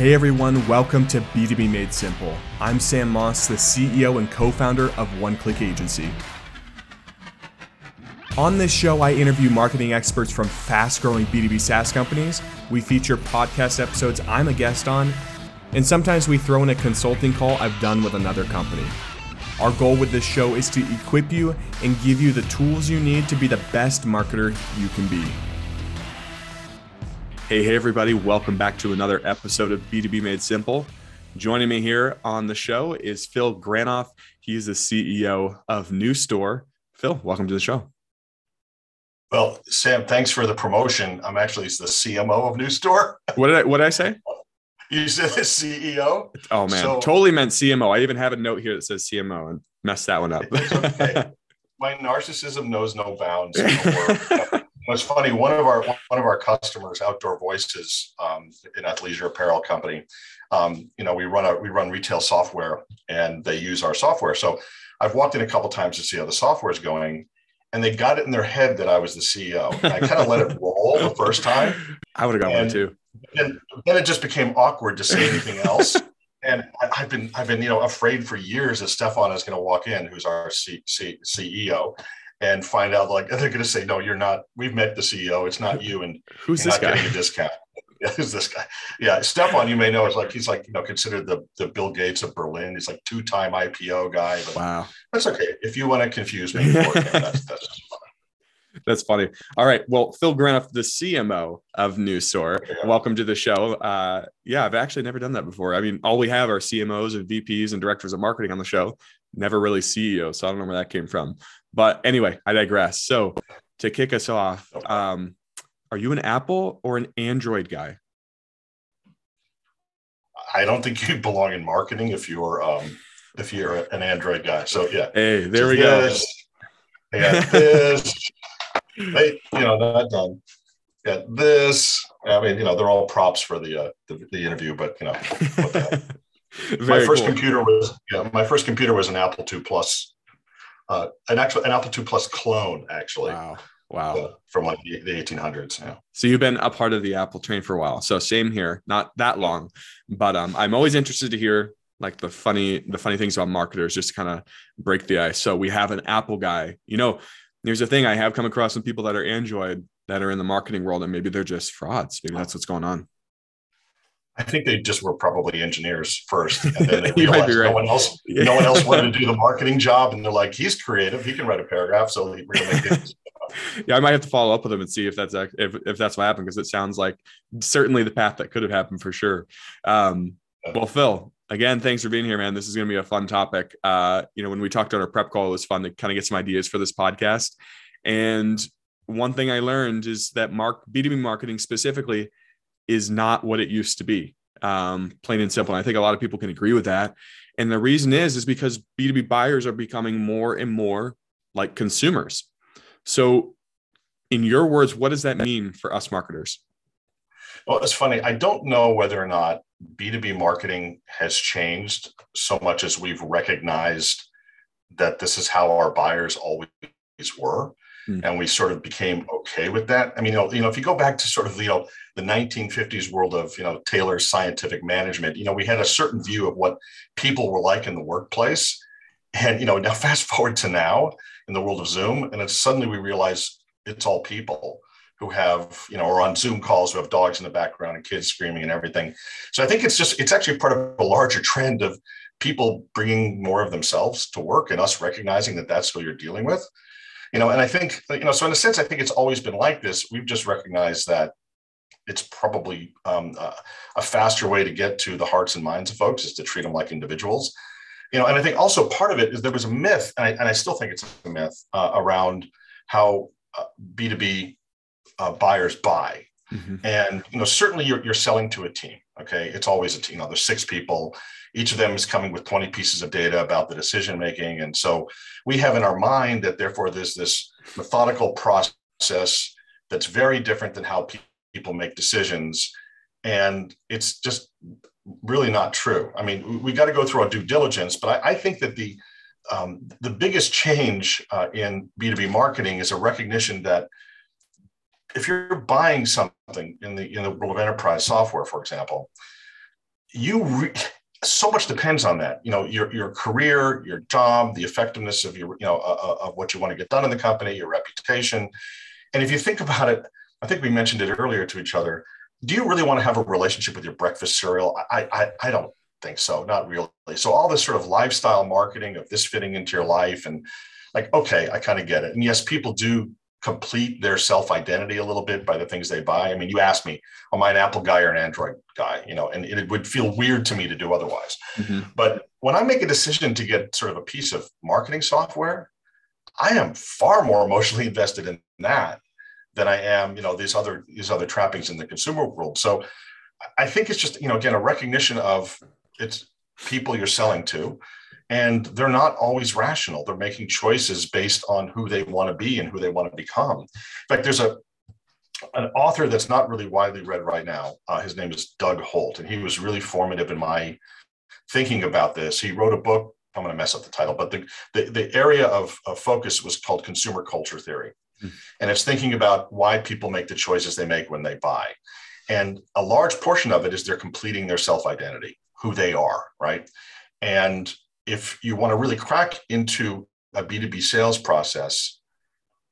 Hey everyone, welcome to B2B Made Simple. I'm Sam Moss, the CEO and co founder of One Click Agency. On this show, I interview marketing experts from fast growing B2B SaaS companies. We feature podcast episodes I'm a guest on, and sometimes we throw in a consulting call I've done with another company. Our goal with this show is to equip you and give you the tools you need to be the best marketer you can be. Hey, hey, everybody, welcome back to another episode of B2B Made Simple. Joining me here on the show is Phil Granoff. He is the CEO of Newstore. Phil, welcome to the show. Well, Sam, thanks for the promotion. I'm actually the CMO of Newstore. What did I what did I say? You said the CEO. Oh man, so, totally meant CMO. I even have a note here that says CMO and messed that one up. okay. My narcissism knows no bounds it's funny. One of our one of our customers, Outdoor Voices, um, an athleisure apparel company. Um, you know, we run a we run retail software, and they use our software. So I've walked in a couple times to see how the software is going, and they got it in their head that I was the CEO. And I kind of let it roll the first time. I would have gone one too. And then it just became awkward to say anything else. and I've been I've been you know afraid for years that Stefan is going to walk in, who's our C- C- CEO, and find out like they're going to say, no, you're not. We've met the CEO. It's not you, and who's this guy? Getting a discount. Yeah, who's this guy? Yeah, Stefan, you may know is like he's like you know considered the the Bill Gates of Berlin. He's like two time IPO guy. But wow, that's okay. If you want to confuse me, that's, that's That's funny. All right. Well, Phil Granoff, the CMO of Newstore, yeah. welcome to the show. Uh, yeah, I've actually never done that before. I mean, all we have are CMOs and VPs and directors of marketing on the show, never really CEO. So I don't know where that came from. But anyway, I digress. So to kick us off, um, are you an Apple or an Android guy? I don't think you belong in marketing if you're um, if you're an Android guy. So yeah. Hey, there so we this, go. Yeah, this. they, you know, not done. Yeah, this. I mean, you know, they're all props for the uh, the, the interview, but you know, my first cool. computer was yeah, my first computer was an Apple II Plus uh, an actual an Apple II Plus clone, actually. Wow. Wow. Uh, from like the, the 1800s. Yeah. So you've been a part of the Apple train for a while. So same here, not that long, but um, I'm always interested to hear like the funny, the funny things about marketers just to kind of break the ice. So we have an Apple guy, you know, there's a thing I have come across some people that are Android that are in the marketing world and maybe they're just frauds. Maybe that's what's going on. I think they just were probably engineers first, and then they realized right. no one else, yeah. no one else wanted to do the marketing job, and they're like, "He's creative; he can write a paragraph." So we're gonna make it. yeah, I might have to follow up with them and see if that's if, if that's what happened because it sounds like certainly the path that could have happened for sure. Um, well, Phil, again, thanks for being here, man. This is going to be a fun topic. Uh, you know, when we talked on our prep call, it was fun to kind of get some ideas for this podcast. And one thing I learned is that mark B2B marketing specifically is not what it used to be, um, plain and simple. And I think a lot of people can agree with that. And the reason is, is because B2B buyers are becoming more and more like consumers. So, in your words, what does that mean for us marketers? Well, it's funny. I don't know whether or not B2B marketing has changed so much as we've recognized that this is how our buyers always were. Mm. And we sort of became okay with that. I mean, you know, you know, if you go back to sort of, the, you know, the 1950s world of, you know, Taylor's scientific management, you know, we had a certain view of what people were like in the workplace. And, you know, now fast forward to now in the world of Zoom, and then suddenly we realize it's all people who have, you know, or on Zoom calls who have dogs in the background and kids screaming and everything. So I think it's just, it's actually part of a larger trend of people bringing more of themselves to work and us recognizing that that's who you're dealing with you know and i think you know so in a sense i think it's always been like this. We've just recognized that it's probably um, uh, a faster way to get to the hearts and minds of folks is to treat them like individuals. You know and i think also part of it is there was a myth and i, and I still think it's a myth uh, around how uh, b2b uh, buyers buy. Mm-hmm. and you know certainly you're, you're selling to a team okay it's always a team you know there's six people each of them is coming with 20 pieces of data about the decision making. And so we have in our mind that therefore there's this methodical process that's very different than how pe- people make decisions. And it's just really not true. I mean, we, we got to go through our due diligence, but I, I think that the um, the biggest change uh, in B2B marketing is a recognition that if you're buying something in the in the world of enterprise software, for example, you re- so much depends on that. You know, your your career, your job, the effectiveness of your you know uh, uh, of what you want to get done in the company, your reputation, and if you think about it, I think we mentioned it earlier to each other. Do you really want to have a relationship with your breakfast cereal? I I, I don't think so, not really. So all this sort of lifestyle marketing of this fitting into your life and like, okay, I kind of get it. And yes, people do complete their self identity a little bit by the things they buy. I mean, you asked me, am I an Apple guy or an Android guy? You know, and it would feel weird to me to do otherwise. Mm-hmm. But when I make a decision to get sort of a piece of marketing software, I am far more emotionally invested in that than I am, you know, these other these other trappings in the consumer world. So I think it's just, you know, again, a recognition of it's people you're selling to and they're not always rational. They're making choices based on who they want to be and who they want to become. In fact there's a an author that's not really widely read right now. Uh, his name is doug holt and he was really formative in my thinking about this. He wrote a book i'm going to mess up the title but the, the, the area of, of focus was called consumer culture theory. Mm. and it's thinking about why people make the choices they make when they buy. And a large portion of it is they're completing their self identity who they are right? And if you want to really crack into a B2B sales process,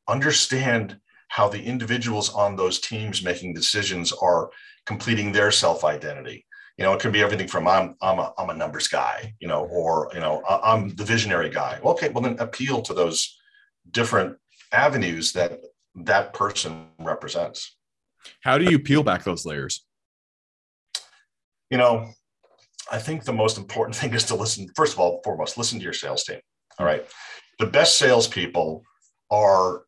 understand how the individuals on those teams making decisions are completing their self identity. You know, it can be everything from I'm I'm a, I'm a numbers guy, you know, or you know I'm the visionary guy. Okay, well then appeal to those different avenues that that person represents. How do you peel back those layers? You know, I think the most important thing is to listen. First of all, foremost, listen to your sales team. All right. The best salespeople are.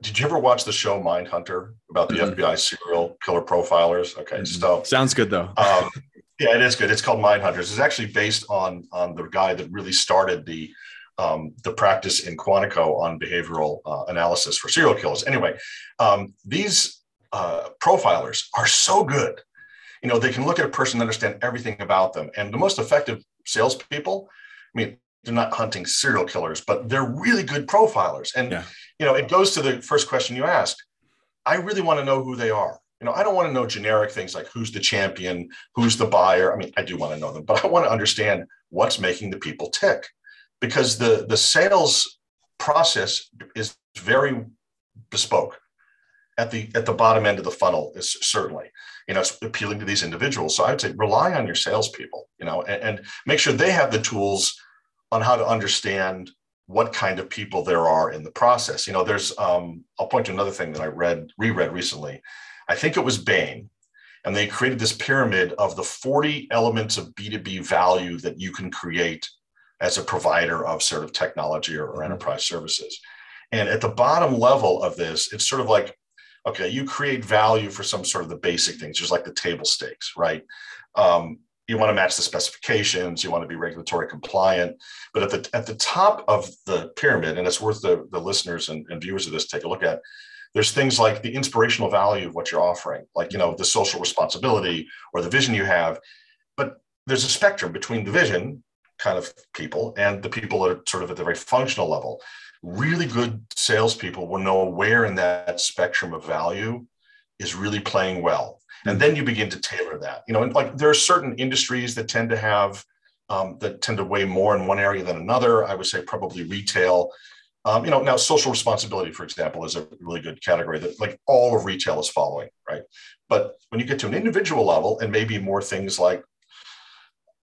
Did you ever watch the show Mindhunter about the mm-hmm. FBI serial killer profilers? Okay, mm-hmm. so sounds good though. um, yeah, it is good. It's called Mindhunters. It's actually based on on the guy that really started the um, the practice in Quantico on behavioral uh, analysis for serial killers. Anyway, um, these uh, profilers are so good you know, they can look at a person and understand everything about them. And the most effective salespeople, I mean, they're not hunting serial killers, but they're really good profilers. And yeah. you know, it goes to the first question you asked. I really want to know who they are. You know, I don't want to know generic things like who's the champion, who's the buyer. I mean, I do want to know them, but I want to understand what's making the people tick, because the the sales process is very bespoke at the at the bottom end of the funnel is certainly you know it's appealing to these individuals. So i'd say rely on your salespeople you know and, and, make sure they have the tools on how to understand what kind of people there are in the process. You know there's um, i'll point to another thing that i read reread recently. I think it was bain and they created this pyramid of the 40 elements of b2b value that you can create as a provider of sort of technology or, or mm-hmm. enterprise services. And at the bottom level of this it's sort of like okay, you create value for some sort of the basic things, just like the table stakes, right? Um, you want to match the specifications, you want to be regulatory compliant. But at the at the top of the pyramid, and it's worth the, the listeners and, and viewers of this take a look at, there's things like the inspirational value of what you're offering, like you know, the social responsibility or the vision you have. But there's a spectrum between the vision kind of people and the people that are sort of at the very functional level really good salespeople will know where in that spectrum of value is really playing well. And hmm. then you begin to tailor that. You know, and like there are certain industries that tend to have um, that tend to weigh more in one area than another. I would say probably retail. Um, you know, now social responsibility, for example, is a really good category that like all of retail is following, right? But when you get to an individual level and maybe more things like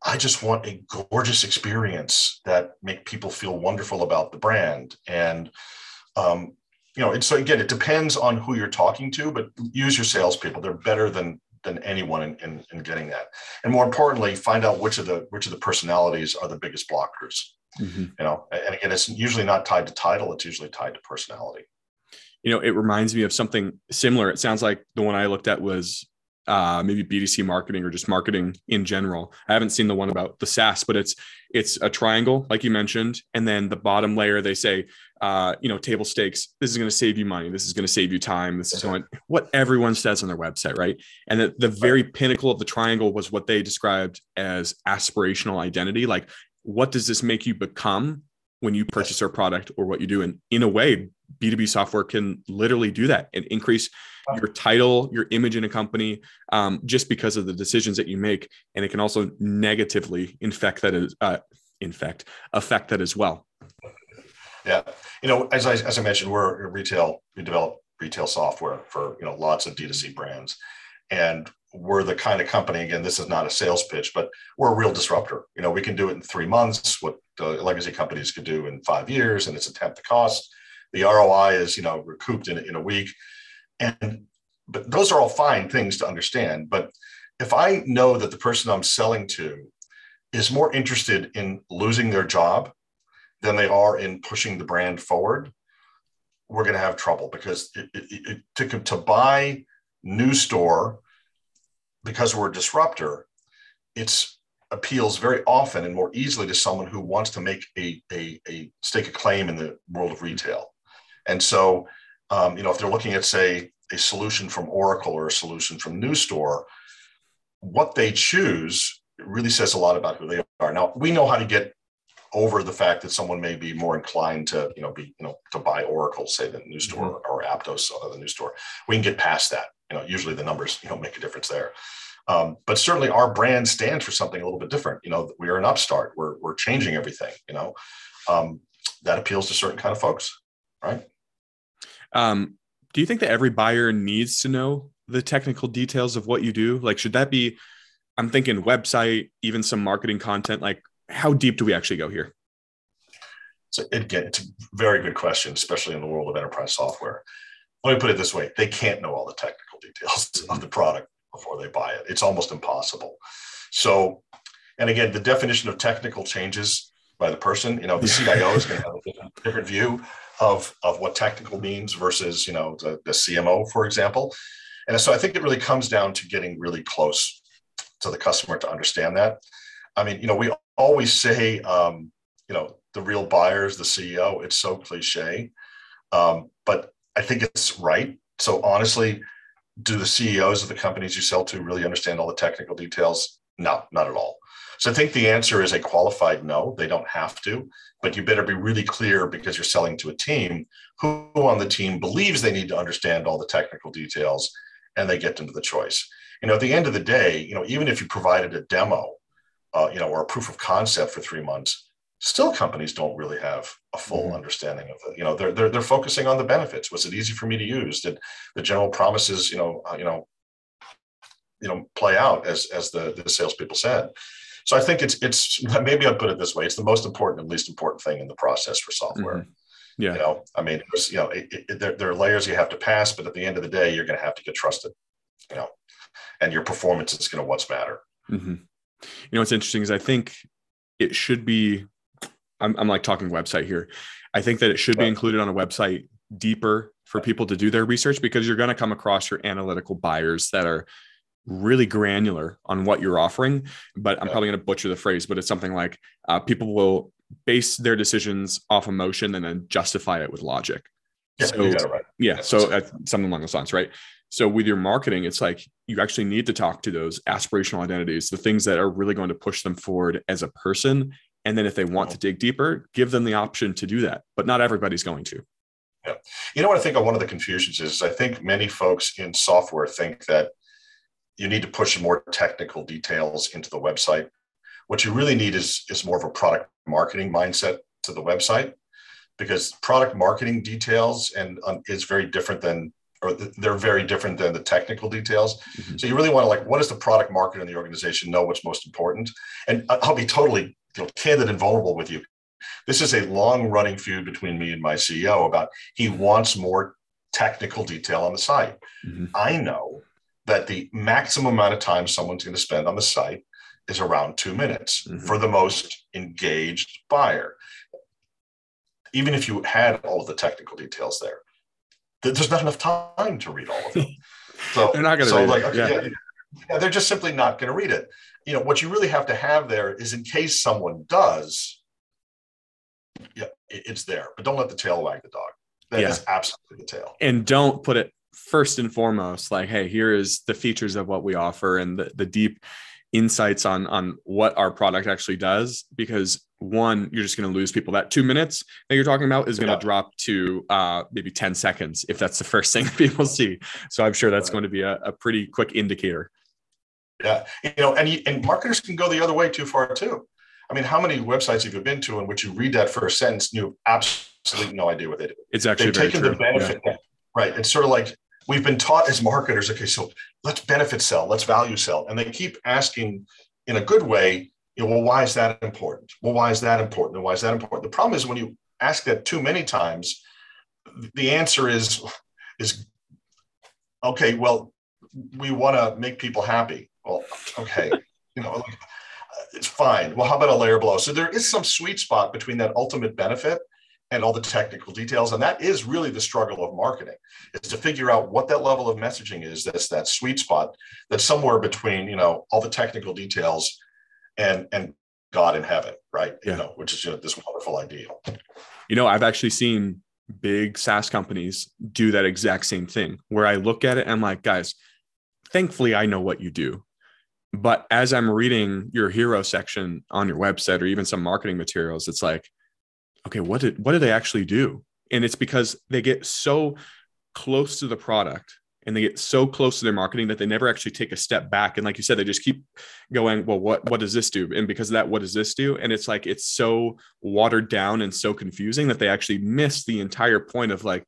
I just want a gorgeous experience that make people feel wonderful about the brand. And um, you know, and so again, it depends on who you're talking to, but use your salespeople. They're better than than anyone in, in, in getting that. And more importantly, find out which of the which of the personalities are the biggest blockers. Mm-hmm. You know, and again, it's usually not tied to title; it's usually tied to personality. You know, it reminds me of something similar. It sounds like the one I looked at was uh, maybe B2C marketing or just marketing in general. I haven't seen the one about the SaaS, but it's it's a triangle, like you mentioned, and then the bottom layer they say, uh, you know, table stakes. This is going to save you money. This is going to save you time. This is going what everyone says on their website, right? And the, the very pinnacle of the triangle was what they described as aspirational identity. Like, what does this make you become when you purchase our product or what you do? And in a way, B2B software can literally do that and increase your title, your image in a company, um, just because of the decisions that you make, and it can also negatively infect that is uh, infect affect that as well. Yeah, you know, as I as I mentioned, we're retail. We develop retail software for you know lots of D2C brands, and we're the kind of company. Again, this is not a sales pitch, but we're a real disruptor. You know, we can do it in three months. What the legacy companies could do in five years, and it's a tenth the cost. The ROI is you know recouped in in a week, and but those are all fine things to understand. But if I know that the person I'm selling to is more interested in losing their job than they are in pushing the brand forward, we're going to have trouble because it, it, it, to, to buy NewStore because we're a disruptor, it appeals very often and more easily to someone who wants to make a, a, a stake a claim in the world of retail. And so, um, you know, if they're looking at, say, a solution from Oracle or a solution from NewStore, what they choose really says a lot about who they are. Now we know how to get over the fact that someone may be more inclined to, you know, be, you know, to buy Oracle, say, than NewStore mm-hmm. or Aptos, uh, the NewStore. We can get past that. You know, usually the numbers, you know, make a difference there. Um, but certainly our brand stands for something a little bit different. You know, we are an upstart. We're we're changing everything. You know, um, that appeals to certain kind of folks, right? Um, do you think that every buyer needs to know the technical details of what you do? Like, should that be? I'm thinking website, even some marketing content. Like, how deep do we actually go here? So again, it's a very good question, especially in the world of enterprise software. Let me put it this way: they can't know all the technical details of the product before they buy it. It's almost impossible. So, and again, the definition of technical changes by the person. You know, the CIO is going to have a different, different view of, of what technical means versus, you know, the, the CMO, for example. And so I think it really comes down to getting really close to the customer to understand that. I mean, you know, we always say, um, you know, the real buyers, the CEO. It's so cliche, um, but I think it's right. So honestly, do the CEOs of the companies you sell to really understand all the technical details? No, not at all. So I think the answer is a qualified no. They don't have to, but you better be really clear because you're selling to a team who on the team believes they need to understand all the technical details and they get into the choice. You know, at the end of the day, you know, even if you provided a demo, uh, you know, or a proof of concept for three months, still companies don't really have a full mm-hmm. understanding of it. You know, they're, they're, they're focusing on the benefits. Was it easy for me to use? Did the general promises, you know, uh, you know, you know, play out as, as the, the salespeople said? So I think it's it's maybe I'll put it this way: it's the most important and least important thing in the process for software. Mm-hmm. Yeah, you know, I mean, was, you know, it, it, there, there are layers you have to pass, but at the end of the day, you're going to have to get trusted. You know, and your performance is going to what's matter. Mm-hmm. You know, what's interesting is I think it should be. I'm, I'm like talking website here. I think that it should right. be included on a website deeper for people to do their research because you're going to come across your analytical buyers that are really granular on what you're offering. But I'm probably going to butcher the phrase, but it's something like uh, people will base their decisions off emotion and then justify it with logic. Yeah, so, right. yeah, so uh, something along those lines, right? So with your marketing, it's like you actually need to talk to those aspirational identities, the things that are really going to push them forward as a person. And then if they want to dig deeper, give them the option to do that. But not everybody's going to. Yeah. You know what I think of one of the confusions is I think many folks in software think that you need to push more technical details into the website. What you really need is, is more of a product marketing mindset to the website because product marketing details and um, is very different than or they're very different than the technical details. Mm-hmm. So you really want to like, what does the product marketer in the organization know what's most important? And I'll be totally you know, candid and vulnerable with you. This is a long running feud between me and my CEO about he wants more technical detail on the site. Mm-hmm. I know that the maximum amount of time someone's going to spend on the site is around two minutes mm-hmm. for the most engaged buyer. Even if you had all of the technical details there, there's not enough time to read all of them. So they're not going to so read like, it. Yeah. yeah, they're just simply not going to read it. You know, what you really have to have there is in case someone does, yeah, it's there. But don't let the tail wag the dog. That yeah. is absolutely the tail. And don't put it first and foremost like hey here is the features of what we offer and the, the deep insights on on what our product actually does because one you're just going to lose people that two minutes that you're talking about is going to yeah. drop to uh, maybe 10 seconds if that's the first thing people see so i'm sure that's right. going to be a, a, pretty quick indicator yeah you know and, and marketers can go the other way too far too i mean how many websites have you been to in which you read that first sentence and you have absolutely no idea what they do it's actually they've taken true. the benefit yeah. right it's sort of like we've been taught as marketers, okay, so let's benefit sell, let's value sell. And they keep asking in a good way, you know, well, why is that important? Well, why is that important? And why is that important? The problem is when you ask that too many times, the answer is, is okay, well, we want to make people happy. Well, okay, you know, uh, it's fine. Well, how about a layer below? So there is some sweet spot between that ultimate benefit and all the technical details. And that is really the struggle of marketing is to figure out what that level of messaging is. That's that sweet spot that's somewhere between, you know, all the technical details and, and God in heaven, right? Yeah. You know, which is you know, this wonderful ideal. You know, I've actually seen big SaaS companies do that exact same thing where I look at it and I'm like, guys, thankfully I know what you do. But as I'm reading your hero section on your website or even some marketing materials, it's like, okay, what did what did they actually do? And it's because they get so close to the product and they get so close to their marketing that they never actually take a step back. And like you said, they just keep going, well, what what does this do? And because of that, what does this do? And it's like it's so watered down and so confusing that they actually miss the entire point of like,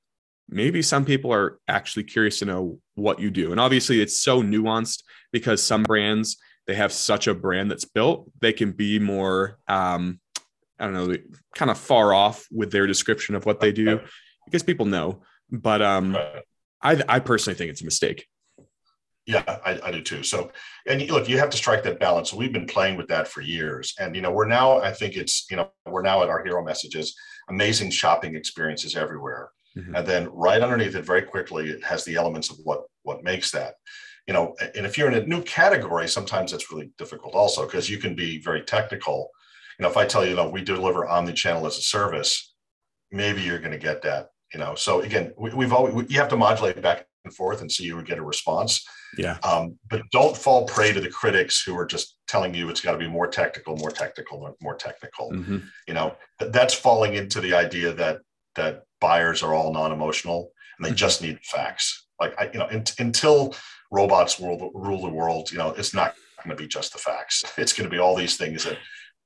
maybe some people are actually curious to know what you do. And obviously it's so nuanced because some brands they have such a brand that's built, they can be more um I don't know, kind of far off with their description of what they do because people know. But um, I, I personally think it's a mistake. Yeah, I, I, do too. So, and look, you have to strike that balance. we've been playing with that for years, and you know, we're now. I think it's you know, we're now at our hero messages. Amazing shopping experiences everywhere, mm-hmm. and then right underneath it, very quickly, it has the elements of what what makes that. You know, and if you're in a new category, sometimes it's really difficult also because you can be very technical you know, if I tell you, you know, we deliver omni-channel as a service, maybe you're going to get that. You know, so again, we, have always we, you have to modulate back and forth and see you would get a response. Yeah. Um, but don't fall prey to the critics who are just telling you it's got to be more technical, more technical, more technical. Mm-hmm. You know, that's falling into the idea that that buyers are all non-emotional and they mm-hmm. just need facts. Like I, you know, in, until robots rule, rule the world, you know, it's not going to be just the facts. It's going to be all these things that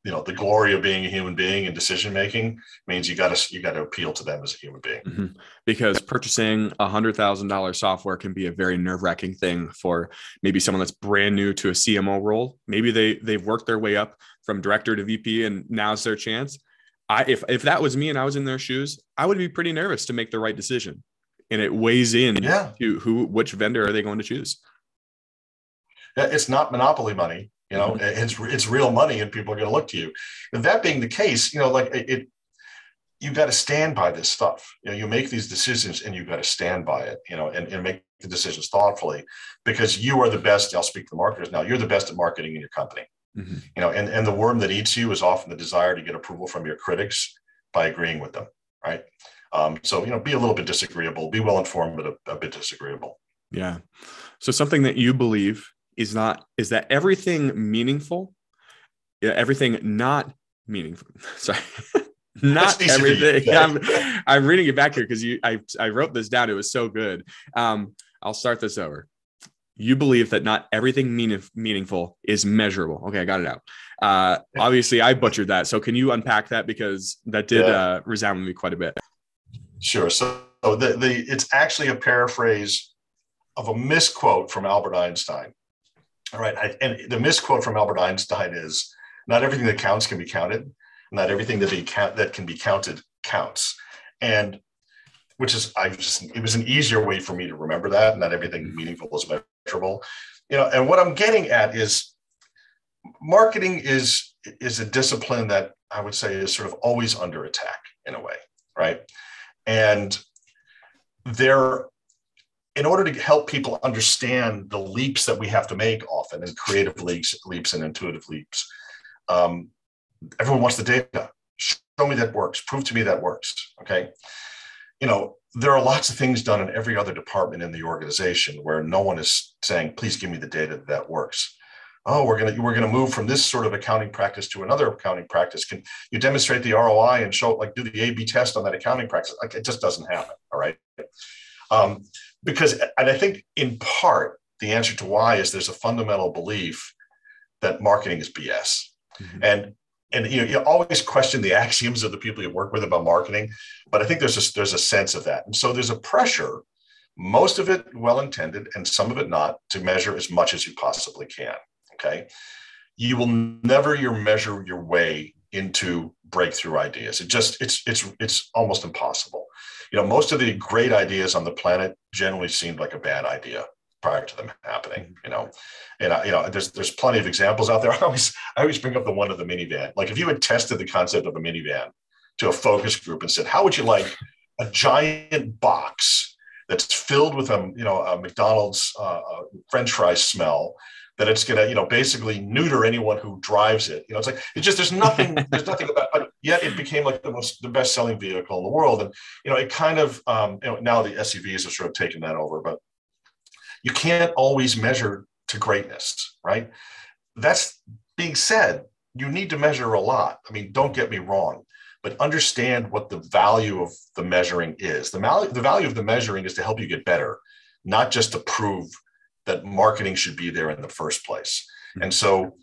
you know the glory of being a human being and decision making means you got to you got to appeal to them as a human being. Mm-hmm. because purchasing a hundred thousand dollar software can be a very nerve-wracking thing for maybe someone that's brand new to a cmo role. Maybe they they've worked their way up from director to vp and now's their chance. I if if that was me and i was in their shoes i would be pretty nervous to make the right decision. And it weighs in yeah. to who which vendor are they going to choose. It's not monopoly money you know, mm-hmm. it's it's real money, and people are going to look to you. And that being the case, you know, like it, you got to stand by this stuff. You know, you make these decisions, and you got to stand by it. You know, and, and make the decisions thoughtfully, because you are the best. I'll speak to the marketers now. You're the best at marketing in your company. Mm-hmm. You know, and and the worm that eats you is often the desire to get approval from your critics by agreeing with them, right? Um, so you know, be a little bit disagreeable, be well informed, but a, a bit disagreeable. Yeah. So something that you believe is not is that everything meaningful, yeah, everything not meaningful. Sorry. not everything. I'm, I'm reading it back here because you I, I wrote this down. It was so good. Um, I'll start this over. You believe that not everything meaning, meaningful is measurable. Okay, I got it out. Uh, obviously, I butchered that. So, can you unpack that because that did yeah. uh, resound with me quite a bit? Sure. So, the, the it's actually a paraphrase of a misquote from Albert Einstein. All right. I, and the misquote from Albert Einstein is not everything that counts can be counted. Not everything that, be count, that can be counted counts. And which is, I just, it was an easier way for me to remember that. And not everything mm-hmm. meaningful is measurable. You know, and what I'm getting at is marketing is, is a discipline that I would say is sort of always under attack in a way. Right. And there in order to help people understand the leaps that we have to make often and creative leaps, leaps and intuitive leaps, um, everyone wants the data. Show me that works. Prove to me that works. Okay. You know, there are lots of things done in every other department in the organization where no one is saying, please give me the data that, works. oh we're to we're to move from this sort of accounting practice to another accounting practice can you demonstrate the roi and show like do the a b test on that accounting practice like it just doesn't happen all right um, because and i think in part the answer to why is there's a fundamental belief that marketing is bs mm-hmm. and and you know you always question the axioms of the people you work with about marketing but i think there's a there's a sense of that and so there's a pressure most of it well intended and some of it not to measure as much as you possibly can Okay. You will never your measure your way into breakthrough ideas. It just it's it's it's almost impossible. You know, most of the great ideas on the planet generally seemed like a bad idea prior to them happening. You know, and I, you know, there's there's plenty of examples out there. I always I always bring up the one of the minivan. Like if you had tested the concept of a minivan to a focus group and said, how would you like a giant box that's filled with a you know a McDonald's uh, French fry smell that it's going to, you know, basically neuter anyone who drives it. You know, it's like it's just there's nothing there's nothing about, but yet it became like the most the best selling vehicle in the world, and you know, it kind of um, you know now the SUVs have sort of taken that over, but you can't always measure to greatness, right? That's being said, you need to measure a lot. I mean, don't get me wrong, but understand what the value of the measuring is. The value the value of the measuring is to help you get better, not just to prove that marketing should be there in the first place. And so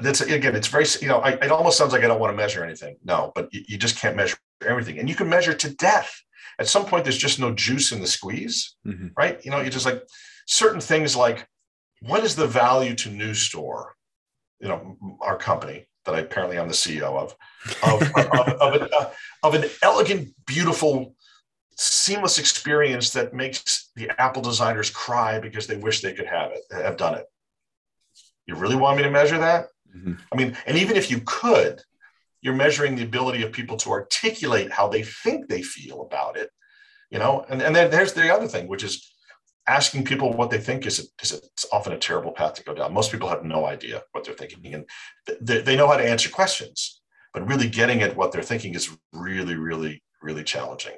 that's again, it's very, you know, I, it almost sounds like I don't want to measure anything. No, but you, you just can't measure everything. And you can measure to death. At some point, there's just no juice in the squeeze, mm-hmm. right? You know, you just like certain things like what is the value to NewStore, you know, our company that I apparently I'm the CEO of, of, of, of, an, uh, of an elegant, beautiful seamless experience that makes the Apple designers cry because they wish they could have it, have done it. You really want me to measure that? Mm-hmm. I mean, and even if you could, you're measuring the ability of people to articulate how they think they feel about it, you know? And, and then there's the other thing, which is asking people what they think is, a, is a, it's often a terrible path to go down. Most people have no idea what they're thinking and they, they know how to answer questions, but really getting at what they're thinking is really, really, really challenging.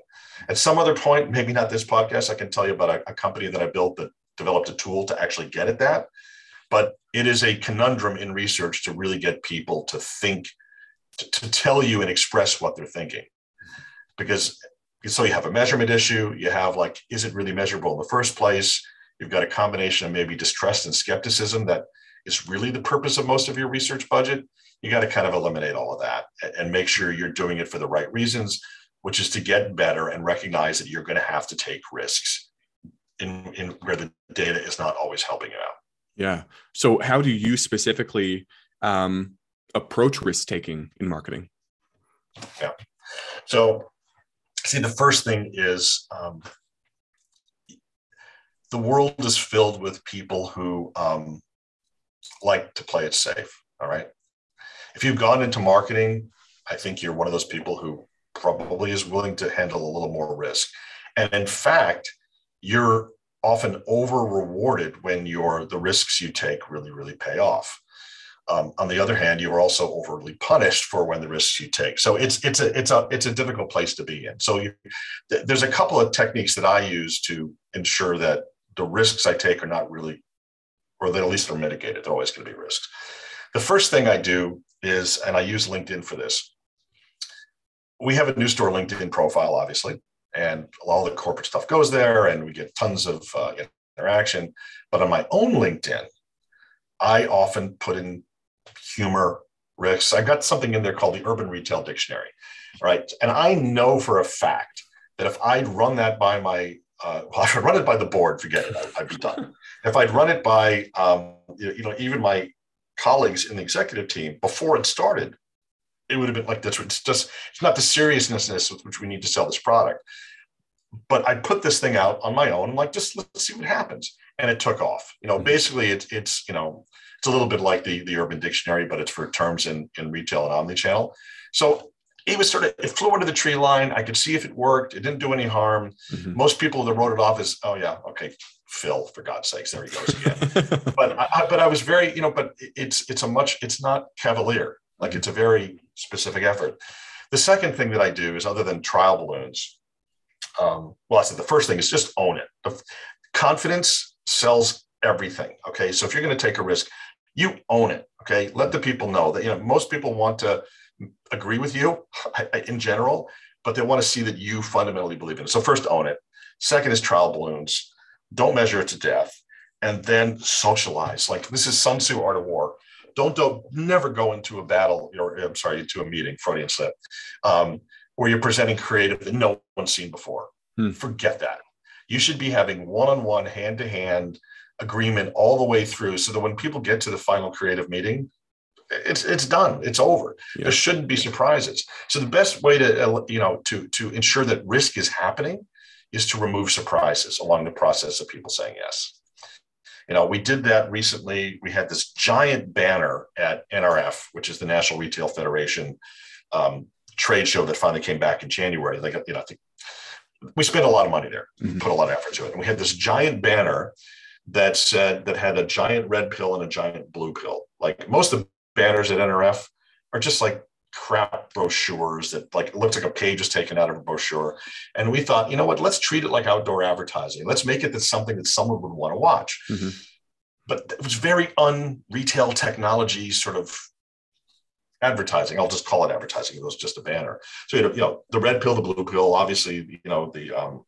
At some other point, maybe not this podcast, I can tell you about a, a company that I built that developed a tool to actually get at that. But it is a conundrum in research to really get people to think, to, to tell you and express what they're thinking. Because so you have a measurement issue, you have like, is it really measurable in the first place? You've got a combination of maybe distrust and skepticism that is really the purpose of most of your research budget. You got to kind of eliminate all of that and make sure you're doing it for the right reasons which is to get better and recognize that you're going to have to take risks in, in where the data is not always helping you out. Yeah. So, how do you specifically um, approach risk taking in marketing? Yeah. So, see, the first thing is um, the world is filled with people who um, like to play it safe. All right. If you've gone into marketing, I think you're one of those people who probably is willing to handle a little more risk. And in fact, you're often over rewarded when your the risks you take really, really pay off. Um, on the other hand, you are also overly punished for when the risks you take. So it's it's a it's a it's a difficult place to be in. So you, th- there's a couple of techniques that I use to ensure that the risks I take are not really, or that at least they're mitigated. They're always going to be risks. The first thing I do is, and I use LinkedIn for this we have a NewStore LinkedIn profile, obviously, and all the corporate stuff goes there, and we get tons of uh, interaction. But on my own LinkedIn, I often put in humor risks. I got something in there called the Urban Retail Dictionary, right? And I know for a fact that if I'd run that by my, uh, well, if I run it by the board, forget it, I'd, be done. if I'd run it by, um, you know, even my colleagues in the executive team before it started, it would have been like this. It's just it's not the seriousness with which we need to sell this product. But I put this thing out on my own, like just let's see what happens, and it took off. You know, mm-hmm. basically it's it's you know it's a little bit like the the Urban Dictionary, but it's for terms in in retail and omnichannel. So it was sort of it flew under the tree line. I could see if it worked. It didn't do any harm. Mm-hmm. Most people that wrote it off as oh yeah okay Phil for God's sakes there he goes again. but I, but I was very you know but it's it's a much it's not cavalier like it's a very specific effort. The second thing that I do is other than trial balloons, um, well, I said the first thing is just own it. Confidence sells everything. Okay. So if you're going to take a risk, you own it. Okay. Let the people know that, you know, most people want to agree with you in general, but they want to see that you fundamentally believe in it. So, first, own it. Second is trial balloons. Don't measure it to death. And then socialize. Like this is Sun Tzu Art of War. Don't, don't never go into a battle or I'm sorry, into a meeting, Freudian slip, um, where you're presenting creative that no one's seen before. Hmm. Forget that. You should be having one-on-one, hand-to-hand agreement all the way through so that when people get to the final creative meeting, it's it's done it's over yeah. there shouldn't be surprises so the best way to you know to to ensure that risk is happening is to remove surprises along the process of people saying yes you know we did that recently. We had this giant banner at nrf which is the national retail federation um, trade show that finally came back in january. Like you know i think we spent a lot of money there mm-hmm. put a lot of effort to it. And we had this giant banner that said that had a giant red pill and a giant blue pill. Like most of the banners at NRF are just like crap brochures that like it looks like a page is taken out of a brochure. And we thought, you know what, let's treat it like outdoor advertising. Let's make it that something that someone would want to watch. Mm-hmm. But it was very un-retail technology sort of advertising. I'll just call it advertising. It was just a banner. So you know, you know the red pill, the blue pill. Obviously, you know the um,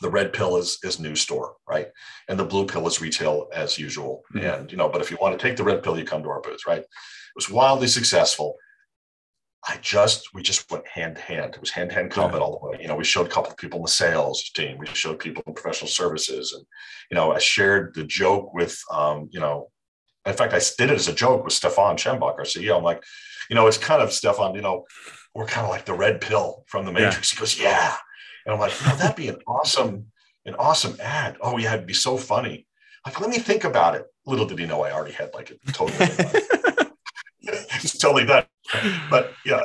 the red pill is is NewStore, right? And the blue pill is retail as usual. Mm-hmm. And you know, but if you want to take the red pill, you come to our booth, right? It was wildly successful. I just we just went hand to hand. It was hand to hand combat all the way. You know, we showed a couple of people in the sales team. We showed people in professional services, and you know, I shared the joke with um, you know, in fact, I did it as a joke with Stefan Schambach, our CEO. I'm like, you know, it's kind of Stefan. You know, we're kind of like the red pill from the Matrix. Yeah. He goes, yeah and I'm like, oh, that'd be an awesome, an awesome ad. Oh yeah, it'd be so funny. Like, let me think about it. Little did he know I already had like a totally. it's totally done. But yeah,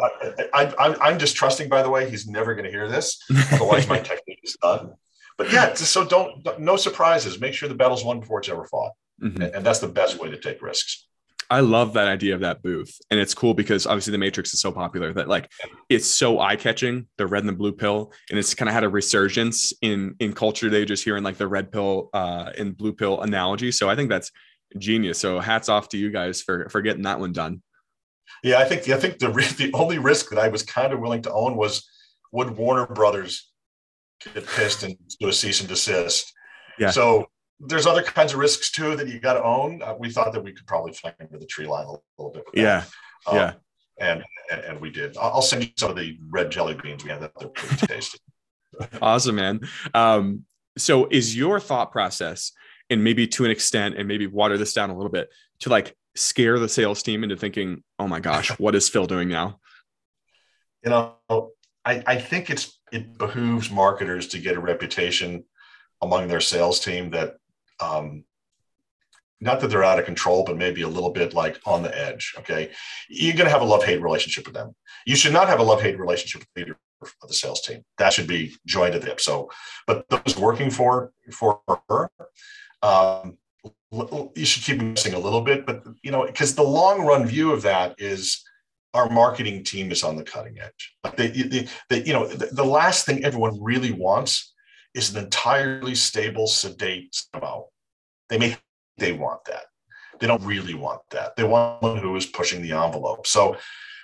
I, I, am just trusting. By the way, he's never going to hear this. Otherwise, my technique is done. But yeah, so don't no surprises. Make sure the battle's won before it's ever fought, mm-hmm. and, and that's the best way to take risks. I love that idea of that booth. And it's cool because obviously the Matrix is so popular that like it's so eye-catching, the red and the blue pill. And it's kind of had a resurgence in in culture today, just hearing like the red pill uh and blue pill analogy. So I think that's genius. So hats off to you guys for for getting that one done. Yeah, I think I think the the only risk that I was kind of willing to own was would Warner Brothers get pissed and do a cease and desist. Yeah. So there's other kinds of risks too that you got to own. Uh, we thought that we could probably fly under the tree line a little bit. yeah, um, yeah, and, and, and we did. I'll send you some of the red jelly beans we had. That they're pretty tasty. awesome, man. Um, so is your thought process, and maybe to an extent, and maybe water this down a little bit, to like scare the sales team into thinking, "Oh my gosh, what is Phil doing now?" You know, I, I think it's it behooves marketers to get a reputation among their sales team that um, not that they're out of control, but maybe a little bit like on the edge. Okay. You're going to have a love hate relationship with them. You should not have a love hate relationship with the leader of the sales team. That should be joined at the hip. So, but those working for, for her, um, Oh, you should keep missing a little bit, but you know, because the long run view of that is our marketing team is on the cutting edge. Like they, they, they you know, the, the last thing everyone really wants is an entirely stable, sedate CMO. They may they want that. They don't really want that. They want one who is pushing the envelope. So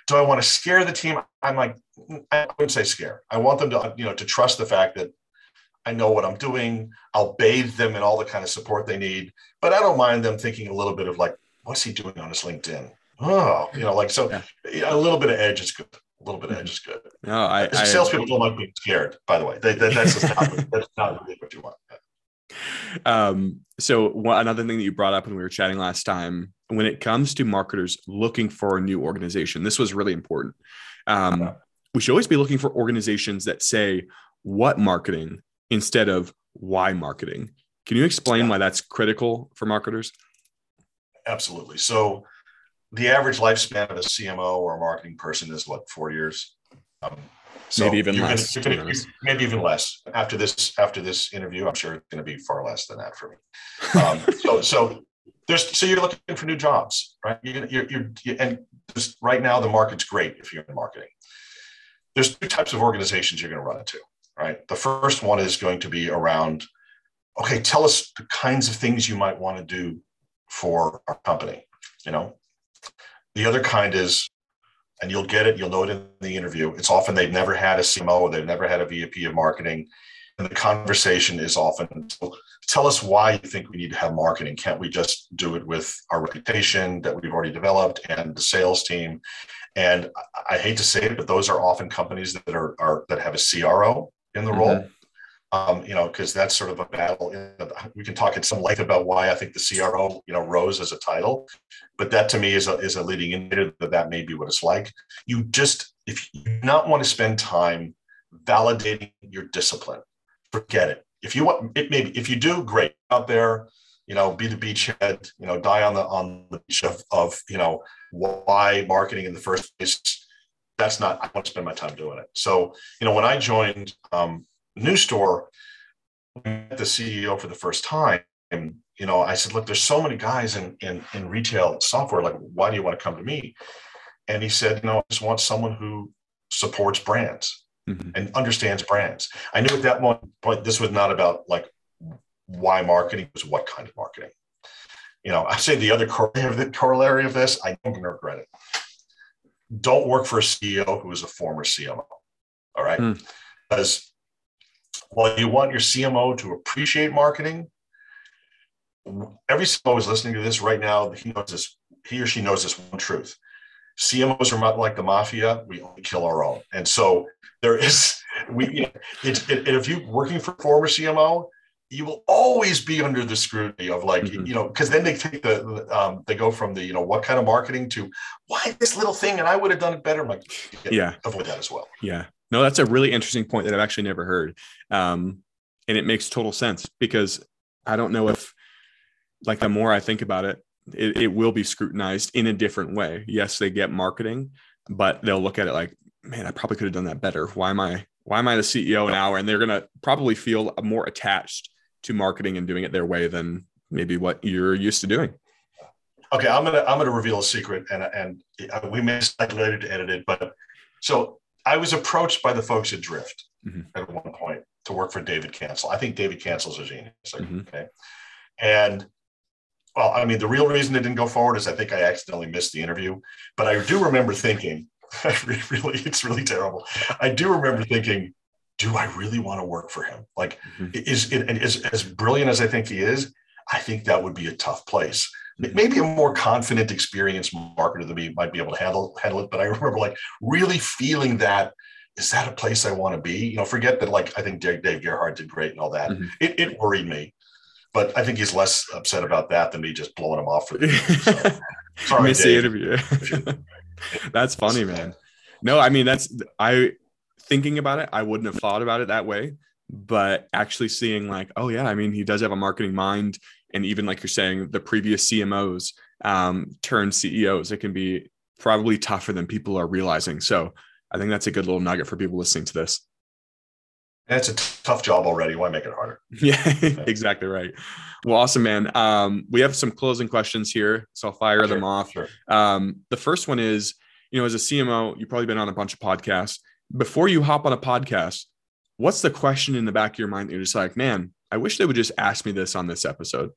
do I want to scare the team? I'm like, I wouldn't say scare. I want them to, you know, to trust the fact that I know what I'm doing. I'll bathe them in all the kind of support they need. But I don't mind them thinking a little bit of like, what's he doing on his LinkedIn? Oh, you know, like so yeah. a little bit of edge is good a little bit of edge is good. No, I, I salespeople don't like being scared. By the way, they, that's just not, that's not really what you want. Um, so one, another thing that you brought up when we were chatting last time, when it comes to marketers looking for a new organization, this was really important. Um, we should always be looking for organizations that say what marketing instead of why marketing. Can you explain yeah. why that's critical for marketers? Absolutely. So the average lifespan of a CMO or a marketing person is what four years. Um, so maybe even less. Gonna, gonna, maybe even less. After this, after this interview, I'm sure it's going to be far less than that for me. Um, so, so there's so you're looking for new jobs, right? You're, you're, you're and right now the market's great if you're in marketing. There's two types of organizations you're going to run into, right? The first one is going to be around, okay, tell us the kinds of things you might want to do for our company. You know, the other kind is, and you'll get it, you'll know it in the interview. It's often they've never had a CMO, or they've never had a VP of marketing. And the conversation is often tell us why you think we need to have marketing. Can't we just do it with our reputation that we've already developed and the sales team? And I hate to say it, but those are often companies that are, are that have a CRO in the mm-hmm. role um, you know, because that's sort of a battle. We can talk at some length about why I think the CRO, you know, rose as a title, but that to me is a, is a leading indicator that that may be what it's like. You just, if you do not want to spend time validating your discipline, forget it. If you want, it maybe if you do, great out there, you know, be the beachhead, you know, die on the on the beach of, of you know why marketing in the first place. That's not. I want to spend my time doing it. So, you know, when I joined. Um, NewStore, met the CEO for the first time, and you know, I said, look, there's so many guys in, in in retail software. Like, why do you want to come to me? And he said, you know, I just want someone who supports brands mm-hmm. and understands brands. I knew at that point this was not about like why marketing was what kind of marketing. You know, I say the other corollary of this, I don't regret it. Don't work for a CEO who is a former CMO. All right. Mm. Because while you want your CMO to appreciate marketing, every CMO is listening to this right now. He knows this. He or she knows this one truth. CMOs are not like the mafia. We only kill our own. And so there is, we, you know, it, it, if you're working for former CMO, you will always be under the scrutiny of like, mm-hmm. you know, because then they take the, um, they go from the, you know, what kind of marketing to why this little thing and I would have done it better. I'm like, yeah, avoid that as well. Yeah. No, that's a really interesting point that I've actually never heard. Um, and it makes total sense because I don't know if, like, the more I think about it, it, it will be scrutinized in a different way. Yes, they get marketing, but they'll look at it like, man, I probably could have done that better. Why am I, why am I the CEO now? And they're going to probably feel more attached to marketing and doing it their way than maybe what you're used to doing. Okay, I'm gonna I'm gonna reveal a secret, and and we may later to edit it, but so I was approached by the folks at Drift mm-hmm. at one point to work for David Cancel. I think David Cancel's a genius. Mm-hmm. Okay. And well, I mean, the real reason it didn't go forward is I think I accidentally missed the interview. But I do remember thinking, really, it's really terrible. I do remember thinking, do I really want to work for him? Like, mm-hmm. is it is as brilliant as I think he is? I think that would be a tough place maybe a more confident, experienced marketer than me might be able to handle handle it. But I remember like really feeling that is that a place I want to be? You know, forget that like I think Dave, Dave Gerhardt did great and all that. Mm-hmm. It, it worried me, but I think he's less upset about that than me just blowing him off for the so, sorry, Miss the interview. that's funny, man. No, I mean that's I thinking about it, I wouldn't have thought about it that way. But actually seeing like, oh yeah, I mean, he does have a marketing mind and even like you're saying, the previous CMOs um, turn CEOs, it can be probably tougher than people are realizing. So I think that's a good little nugget for people listening to this. And it's a t- tough job already. Why make it harder? Yeah, exactly right. Well, awesome, man. Um, we have some closing questions here, so I'll fire sure, them off. Sure. Um, the first one is, you know, as a CMO, you've probably been on a bunch of podcasts. Before you hop on a podcast, what's the question in the back of your mind that you're just like, man, I wish they would just ask me this on this episode.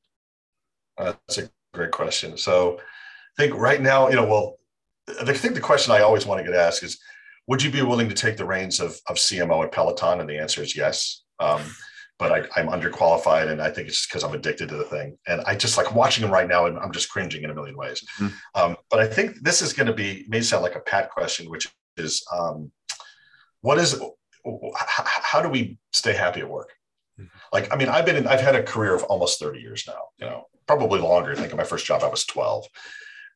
Uh, that's a great question. So I think right now, you know, well, I think the question I always want to get asked is, would you be willing to take the reins of, of CMO at Peloton? And the answer is yes. Um, but I, am underqualified, and I think it's because I'm addicted to the thing. And I just like watching them right now, and I'm just cringing in a million ways. Mm-hmm. Um, but I think this is going to be may sound like a pat question, which is, um, what is how do we stay happy at work? Mm-hmm. Like, I mean, I've been in, I've had a career of almost 30 years now, you know, probably longer. I think my first job, I was 12.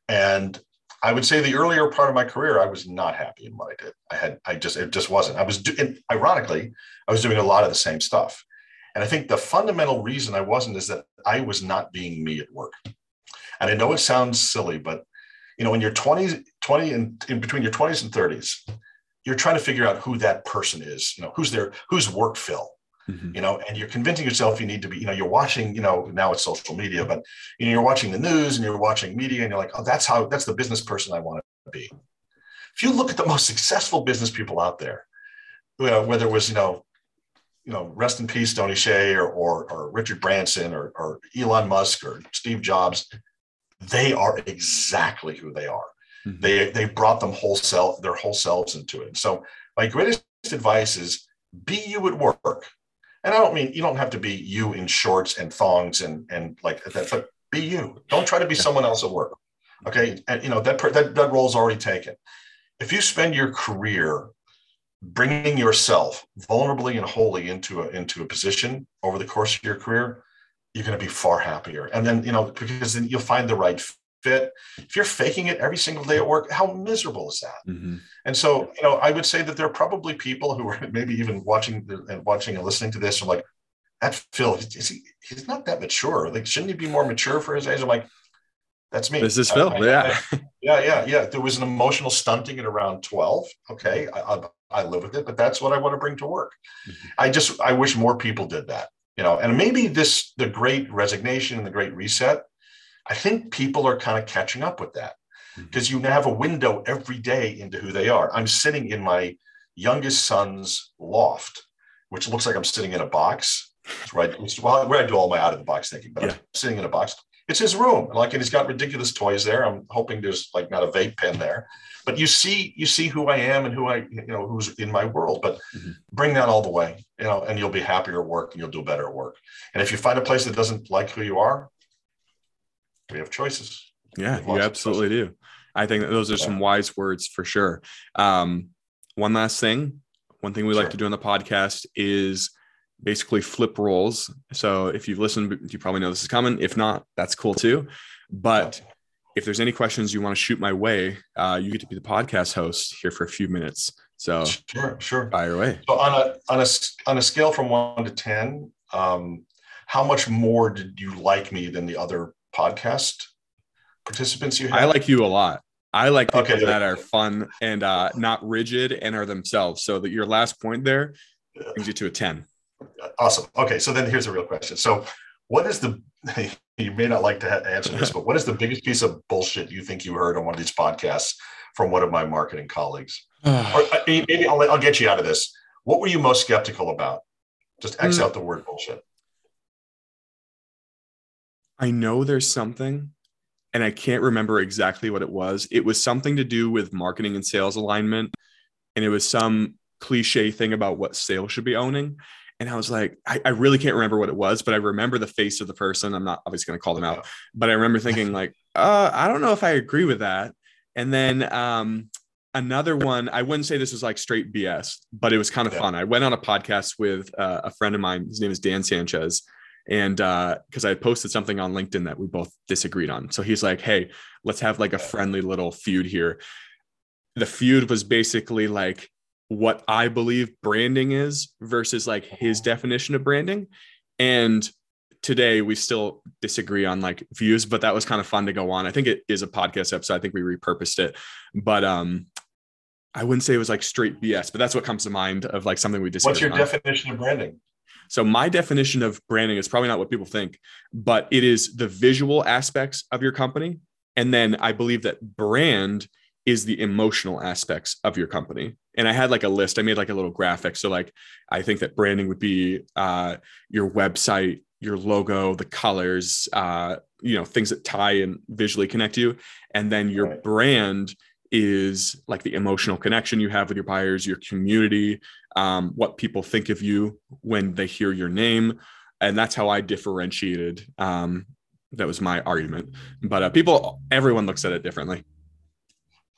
And I would say the earlier part of my career, I was not happy in what I did. I had, I just, it just wasn't. I was doing, ironically, I was doing a lot of the same stuff. And I think the fundamental reason I wasn't is that I was not being me at work. And I know it sounds silly, but you know, in your 20s, 20, 20 and in between your 20s and 30s, you're trying to figure out who that person is, you know, who's their, who's work fill mm-hmm. you know, and you're convincing yourself you need to be, you know, you're watching, you know, now it's social media, but you know, you're watching the news and you're watching media and you're like, oh, that's how, that's the business person I want to be. If you look at the most successful business people out there, you know, whether it was, you know, you know, rest in peace, Tony Hsieh or, or, or Richard Branson or, or Elon Musk or Steve Jobs, they are exactly who they are. Mhm. They they brought them whole self their whole selves into it. So my greatest advice is be you at work. And I don't mean you don't have to be you in shorts and thongs and and like that, but be you. Don't try to be someone else at work. Okay, and you know that that that role's already taken. If you spend your career bringing yourself vulnerably and wholly into a into a position over the course of your career, you're going to be far happier. And then you know because then you'll find the right fit. If you're faking it every single day at work, how miserable is that? Mhm. And so, you know, I would say that there are probably people who are maybe even watching and watching and listening to this are like, that Phil, is he, he's not that mature. Like, shouldn't he be more mature for his age? I'm like, that's me. This is I- Phil. I- yeah. yeah, yeah, yeah. There was an emotional stunting at around 12. Okay. I, I, I live with it, but that's what I want to bring to work. Mhm. I just, I wish more people did that, you know, and maybe this, the great resignation and the great reset, I think people are kind of catching up with that because you have a window every day into who they are. I'm sitting in my youngest son's loft, which looks like I'm sitting in a box. It's right. It's well, where I do all my out of the box thinking, but Yeah. I'm sitting in a box. It's his room. Like, and he's got ridiculous toys there. I'm hoping there's like not a vape pen there, but you see, you see who I am and who I, you know, who's in my world. But Mhm. bring that all the way, you know, and you'll be happier at work and you'll do better at work. And if you find a place that doesn't like who you are, we have choices. Yeah, Lots you absolutely do. I think that those are some wise words for sure. Um, one last thing, one thing we like to do on the podcast is basically flip roles. So if you've listened, you probably know this is coming. If not, that's cool too. But if there's any questions you want to shoot my way, uh, you get to be the podcast host here for a few minutes. So Sure, sure. fire away. So on a on a on a scale from one to ten, um, how much more did you like me than the other podcast participants you had? I like you a lot. I like people Okay. that are fun and uh, not rigid and are themselves. So that your last point there brings you to a 10. Awesome. Okay, so then here's a real question. So, what is the you may not like to answer this, but what is the biggest piece of bullshit you think you heard on one of these podcasts from one of my marketing colleagues? Or uh, maybe I'll, I'll get you out of this. What were you most skeptical about? Just X Hmm. out the word bullshit. I know there's something, and I can't remember exactly what it was. It was something to do with marketing and sales alignment, and it was some cliche thing about what sales should be owning. And I was like, I, I really can't remember what it was, but I remember the face of the person. I'm not obviously going to call them out, but I remember thinking like, uh, I don't know if I agree with that. And then um, another one, I wouldn't say this was like straight BS, but it was kind of Yeah. fun. I went on a podcast with uh, a friend of mine. His name is Dan Sanchez. And uh, because I posted something on LinkedIn that we both disagreed on. So he's like, hey, let's have like a friendly little feud here. The feud was basically like what I believe branding is versus like his definition of branding. And today we still disagree on like views, but that was kind of fun to go on. I think it is a podcast episode. I think we repurposed it, but um, I wouldn't say it was like straight BS, but that's what comes to mind of like something we disagree What's your on. definition of branding? So my definition of branding is probably not what people think, but it is the visual aspects of your company. And then I believe that brand is the emotional aspects of your company. And I had like a list, I made like a little graphic. So like I think that branding would be uh, your website, your logo, the colors, uh, you know, things that tie and visually connect you. And then your Right. brand is like the emotional connection you have with your buyers, your community, um, what people think of you when they hear your name. And that's how I differentiated. Um, that was my argument. But uh, people, everyone looks at it differently.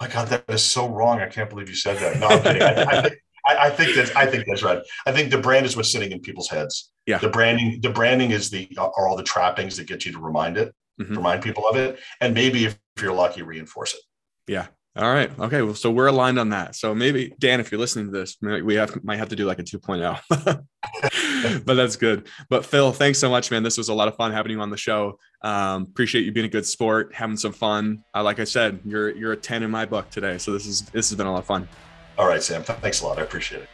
My God, that is so wrong. I can't believe you said that. No, I'm kidding. I, I, think, I, I think that's I think that's right. I think the brand is what's sitting in people's heads. Yeah. The branding, the branding is the are all the trappings that get you to remind it, Mhm. remind people of it, and maybe if you're lucky, reinforce it. Yeah. All right. Okay. Well, so we're aligned on that. So maybe Dan, if you're listening to this, we have might have to do like a 2.0. but that's good. But Phil, thanks so much, man. This was a lot of fun having you on the show. Um, appreciate you being a good sport, having some fun. Uh, like I said, you're you're a 10 in my book today. So this is this has been a lot of fun. All right, Sam. Thanks a lot. I appreciate it.